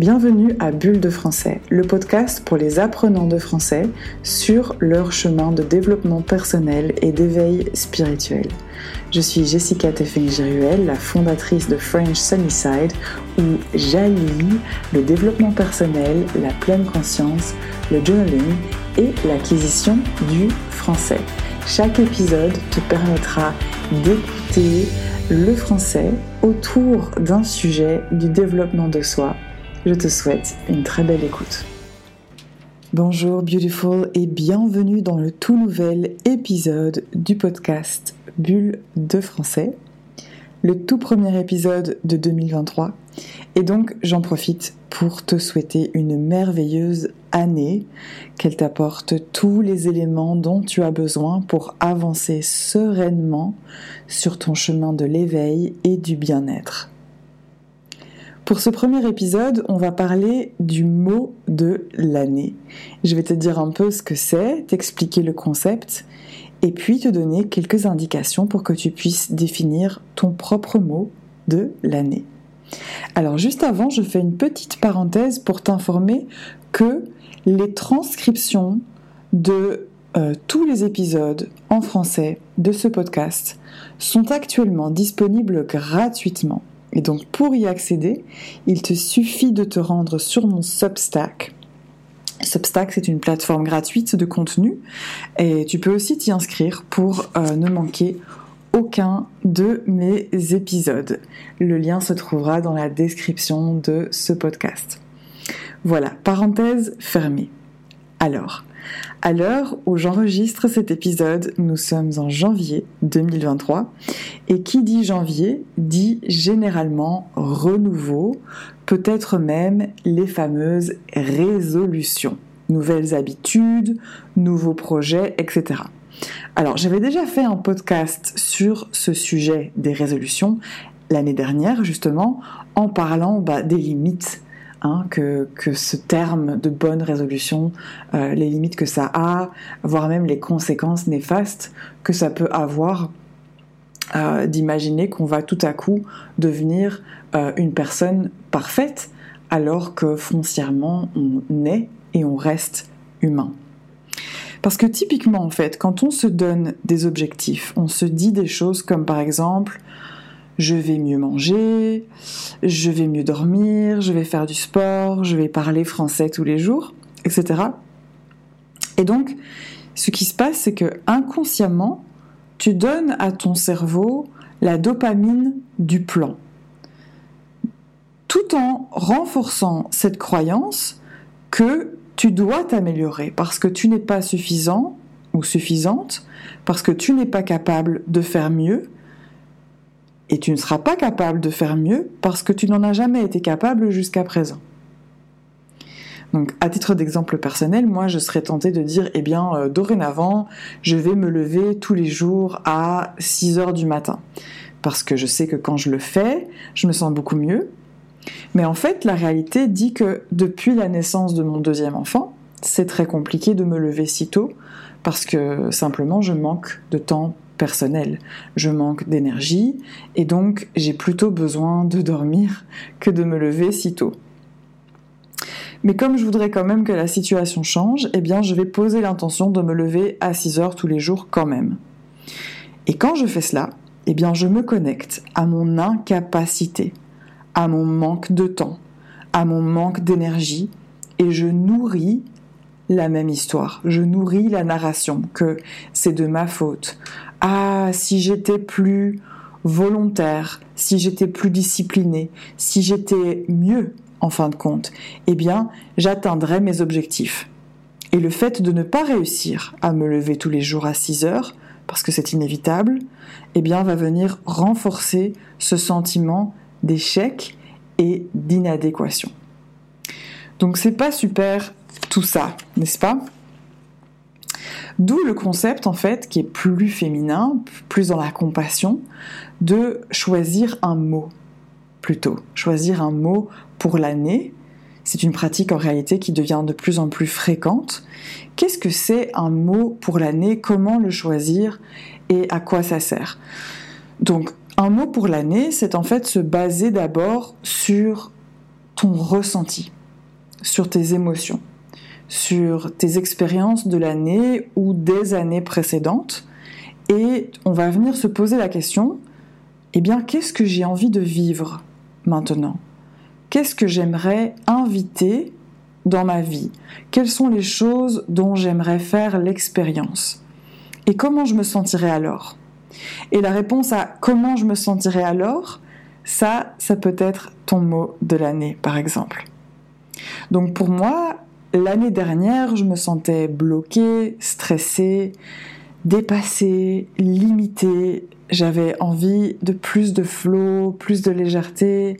Bienvenue à Bulle de français, le podcast pour les apprenants de français sur leur chemin de développement personnel et d'éveil spirituel. Je suis Jessica Teffeng-Giruel, la fondatrice de French Sunnyside, où j'allie le développement personnel, la pleine conscience, le journaling et l'acquisition du français. Chaque épisode te permettra d'écouter le français autour d'un sujet du développement de soi je te souhaite une très belle écoute. Bonjour beautiful et bienvenue dans le tout nouvel épisode du podcast Bulle de français, le tout premier épisode de 2023 et donc j'en profite pour te souhaiter une merveilleuse année, qu'elle t'apporte tous les éléments dont tu as besoin pour avancer sereinement sur ton chemin de l'éveil et du bien-être. Pour ce premier épisode, on va parler du mot de l'année. Je vais te dire un peu ce que c'est, t'expliquer le concept et puis te donner quelques indications pour que tu puisses définir ton propre mot de l'année. Alors juste avant, je fais une petite parenthèse pour t'informer que les transcriptions de euh, tous les épisodes en français de ce podcast sont actuellement disponibles gratuitement et donc pour y accéder, il te suffit de te rendre sur mon Substack. Substack, c'est une plateforme gratuite de contenu et tu peux aussi t'y inscrire pour euh, ne manquer aucun de mes épisodes. Le lien se trouvera dans la description de ce podcast. Voilà, parenthèse fermée. Alors, à l'heure où j'enregistre cet épisode, nous sommes en janvier 2023 et qui dit janvier dit généralement renouveau, peut-être même les fameuses résolutions, nouvelles habitudes, nouveaux projets, etc. Alors j'avais déjà fait un podcast sur ce sujet des résolutions l'année dernière justement en parlant bah, des limites Hein, que, ce terme de bonne résolution, euh, les limites que ça a, voire même les conséquences néfastes que ça peut avoir euh, d'imaginer qu'on va tout à coup devenir euh, une personne parfaite alors que foncièrement on est et on reste humain. Parce que typiquement en fait, quand on se donne des objectifs, on se dit des choses comme par exemple je vais mieux manger, je vais mieux dormir, je vais faire du sport, je vais parler français tous les jours, etc. Et donc, ce qui se passe, c'est que inconsciemment, tu donnes à ton cerveau la dopamine du plan, tout en renforçant cette croyance que tu dois t'améliorer parce que tu n'es pas suffisant ou suffisante, parce que tu n'es pas capable de faire mieux, et tu ne seras pas capable de faire mieux parce que tu n'en as jamais été capable jusqu'à présent. Donc, à titre d'exemple personnel, moi, je serais tentée de dire, eh bien, euh, dorénavant, je vais me lever tous les jours à 6 heures du matin. Parce que je sais que quand je le fais, je me sens beaucoup mieux. Mais en fait, la réalité dit que depuis la naissance de mon deuxième enfant, c'est très compliqué de me lever si tôt parce que simplement je manque de temps personnel. Je manque d'énergie et donc j'ai plutôt besoin de dormir que de me lever si tôt. Mais comme je voudrais quand même que la situation change, eh bien je vais poser l'intention de me lever à 6 heures tous les jours quand même. Et quand je fais cela, eh bien je me connecte à mon incapacité, à mon manque de temps, à mon manque d'énergie et je nourris la même histoire. Je nourris la narration que c'est de ma faute, ah, si j'étais plus volontaire, si j'étais plus discipliné, si j'étais mieux en fin de compte, eh bien, j'atteindrais mes objectifs. Et le fait de ne pas réussir à me lever tous les jours à 6 heures, parce que c'est inévitable, eh bien, va venir renforcer ce sentiment d'échec et d'inadéquation. Donc c'est pas super tout ça, n'est-ce pas? D'où le concept, en fait, qui est plus féminin, plus dans la compassion, de choisir un mot, plutôt. Choisir un mot pour l'année. C'est une pratique en réalité qui devient de plus en plus fréquente. Qu'est-ce que c'est un mot pour l'année? Comment le choisir? Et à quoi ça sert? Donc, un mot pour l'année, c'est en fait se baser d'abord sur ton ressenti, sur tes émotions, sur tes expériences de l'année ou des années précédentes. Et on va venir se poser la question, eh bien, qu'est-ce que j'ai envie de vivre maintenant? Qu'est-ce que j'aimerais inviter dans ma vie? Quelles sont les choses dont j'aimerais faire l'expérience? Et comment je me sentirais alors? Et la réponse à comment je me sentirais alors, ça, ça peut être ton mot de l'année, par exemple. Donc pour moi, l'année dernière, je me sentais bloquée, stressée, dépassée, limitée. J'avais envie de plus de flow, plus de légèreté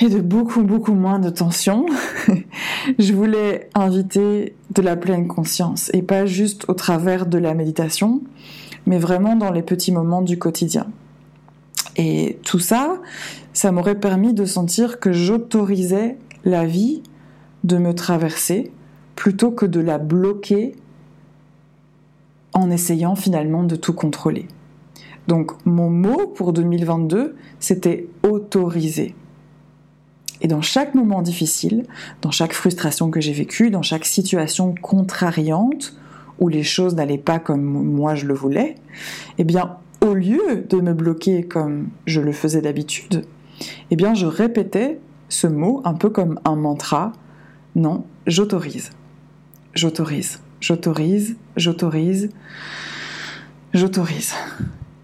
et de beaucoup, beaucoup moins de tension. je voulais inviter de la pleine conscience et pas juste au travers de la méditation, mais vraiment dans les petits moments du quotidien. Et tout ça, ça m'aurait permis de sentir que j'autorisais la vie de me traverser plutôt que de la bloquer en essayant finalement de tout contrôler. Donc mon mot pour 2022, c'était autoriser. Et dans chaque moment difficile, dans chaque frustration que j'ai vécue, dans chaque situation contrariante, où les choses n'allaient pas comme moi je le voulais, eh bien, au lieu de me bloquer comme je le faisais d'habitude, eh bien, je répétais ce mot un peu comme un mantra. Non, j'autorise. J'autorise. J'autorise. J'autorise. J'autorise.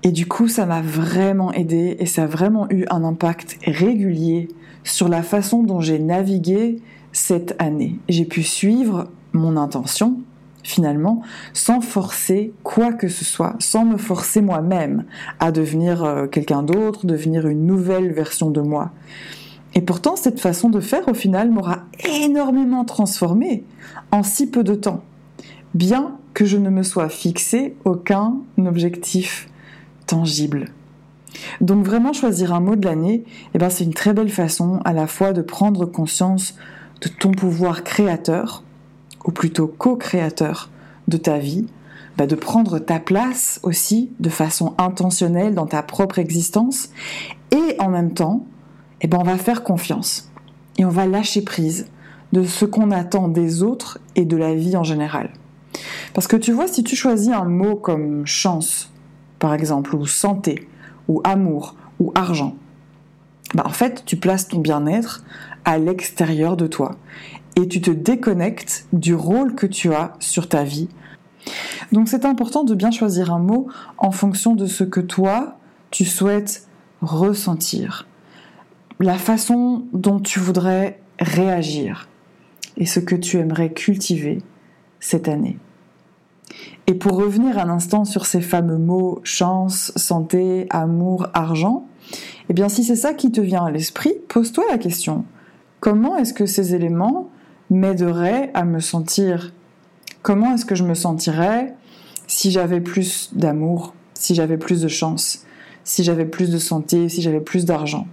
Et du coup, ça m'a vraiment aidé et ça a vraiment eu un impact régulier sur la façon dont j'ai navigué cette année. J'ai pu suivre mon intention, finalement, sans forcer quoi que ce soit, sans me forcer moi-même à devenir euh, quelqu'un d'autre, devenir une nouvelle version de moi. Et pourtant, cette façon de faire, au final, m'aura énormément transformée en si peu de temps, bien que je ne me sois fixé aucun objectif tangible. Donc vraiment choisir un mot de l'année, eh ben, c'est une très belle façon à la fois de prendre conscience de ton pouvoir créateur, ou plutôt co-créateur de ta vie, bah, de prendre ta place aussi de façon intentionnelle dans ta propre existence, et en même temps, eh ben, on va faire confiance et on va lâcher prise de ce qu'on attend des autres et de la vie en général. Parce que tu vois, si tu choisis un mot comme chance, par exemple, ou santé, ou amour, ou argent, bah en fait, tu places ton bien-être à l'extérieur de toi et tu te déconnectes du rôle que tu as sur ta vie. Donc c'est important de bien choisir un mot en fonction de ce que toi, tu souhaites ressentir, la façon dont tu voudrais réagir et ce que tu aimerais cultiver cette année. Et pour revenir un instant sur ces fameux mots chance, santé, amour, argent, eh bien si c'est ça qui te vient à l'esprit, pose-toi la question. Comment est-ce que ces éléments m'aideraient à me sentir? Comment est-ce que je me sentirais si j'avais plus d'amour, si j'avais plus de chance, si j'avais plus de santé, si j'avais plus d'argent?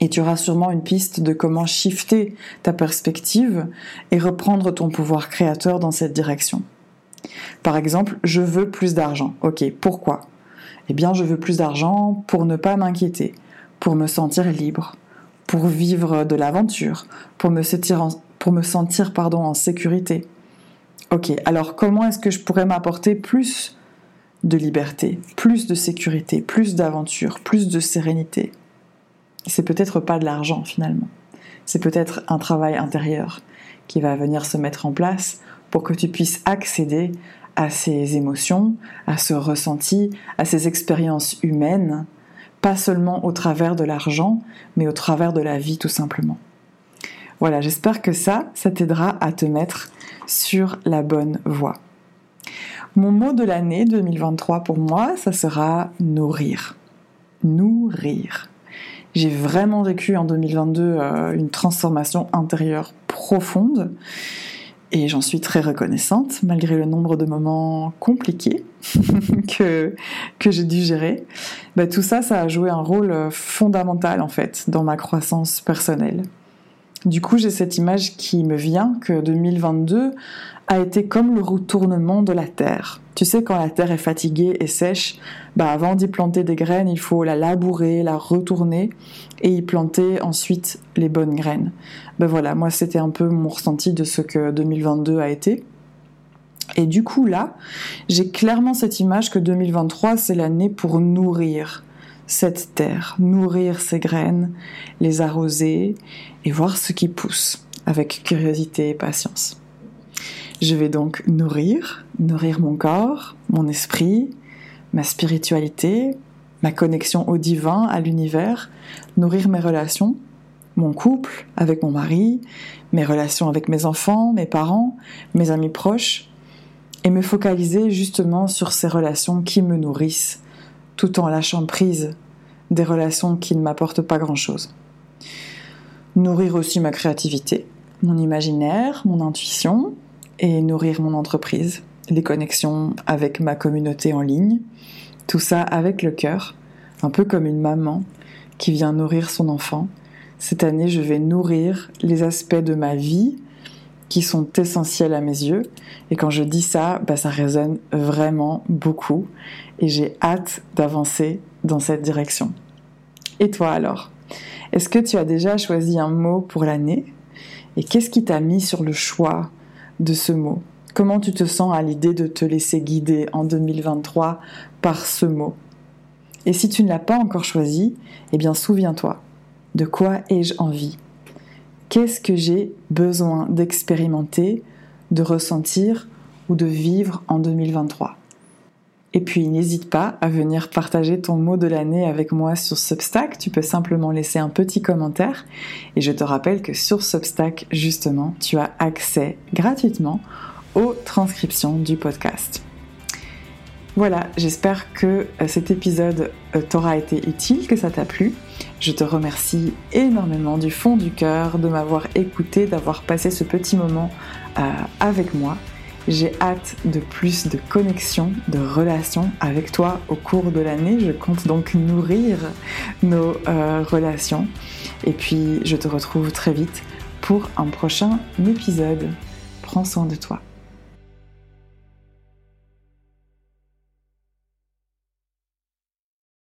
Et tu auras sûrement une piste de comment shifter ta perspective et reprendre ton pouvoir créateur dans cette direction. Par exemple, je veux plus d'argent. Ok, pourquoi? Eh bien, je veux plus d'argent pour ne pas m'inquiéter, pour me sentir libre, pour vivre de l'aventure, pour me sentir, en, pour me sentir pardon, en sécurité. Ok, alors comment est-ce que je pourrais m'apporter plus de liberté, plus de sécurité, plus d'aventure, plus de sérénité? C'est peut-être pas de l'argent finalement. C'est peut-être un travail intérieur qui va venir se mettre en place pour que tu puisses accéder à ces émotions, à ce ressenti, à ces expériences humaines, pas seulement au travers de l'argent, mais au travers de la vie tout simplement. Voilà, j'espère que ça, ça t'aidera à te mettre sur la bonne voie. Mon mot de l'année 2023 pour moi, ça sera nourrir. Nourrir. J'ai vraiment vécu en 2022 euh, une transformation intérieure profonde et j'en suis très reconnaissante, malgré le nombre de moments compliqués que, j'ai dû gérer. Bah, tout ça, ça a joué un rôle fondamental en fait dans ma croissance personnelle. Du coup, j'ai cette image qui me vient que 2022 a été comme le retournement de la terre. Tu sais, quand la terre est fatiguée et sèche, bah avant d'y planter des graines, il faut la labourer, la retourner et y planter ensuite les bonnes graines. Ben voilà, moi c'était un peu mon ressenti de ce que 2022 a été. Et du coup là, j'ai clairement cette image que 2023 c'est l'année pour nourrir cette terre, nourrir ses graines, les arroser et voir ce qui pousse avec curiosité et patience. Je vais donc nourrir, nourrir mon corps, mon esprit, ma spiritualité, ma connexion au divin, à l'univers, nourrir mes relations, mon couple avec mon mari, mes relations avec mes enfants, mes parents, mes amis proches, et me focaliser justement sur ces relations qui me nourrissent, tout en lâchant prise des relations qui ne m'apportent pas grand-chose. Nourrir aussi ma créativité, mon imaginaire, mon intuition, et nourrir mon entreprise, les connexions avec ma communauté en ligne, tout ça avec le cœur, un peu comme une maman qui vient nourrir son enfant. Cette année, je vais nourrir les aspects de ma vie qui sont essentiels à mes yeux. Et quand je dis ça, bah, ça résonne vraiment beaucoup. Et j'ai hâte d'avancer dans cette direction. Et toi alors? Est-ce que tu as déjà choisi un mot pour l'année? Et qu'est-ce qui t'a mis sur le choix de ce mot? Comment tu te sens à l'idée de te laisser guider en 2023 par ce mot? Et si tu ne l'as pas encore choisi, eh bien souviens-toi, de quoi ai-je envie? Qu'est-ce que j'ai besoin d'expérimenter, de ressentir ou de vivre en 2023 et puis n'hésite pas à venir partager ton mot de l'année avec moi sur Substack. Tu peux simplement laisser un petit commentaire. Et je te rappelle que sur Substack, justement, tu as accès gratuitement aux transcriptions du podcast. Voilà, j'espère que euh, cet épisode euh, t'aura été utile, que ça t'a plu. Je te remercie énormément du fond du cœur de m'avoir écouté, d'avoir passé ce petit moment euh, avec moi. J'ai hâte de plus de connexions, de relations avec toi au cours de l'année. Je compte donc nourrir nos relations. Et puis, je te retrouve très vite pour un prochain épisode. Prends soin de toi.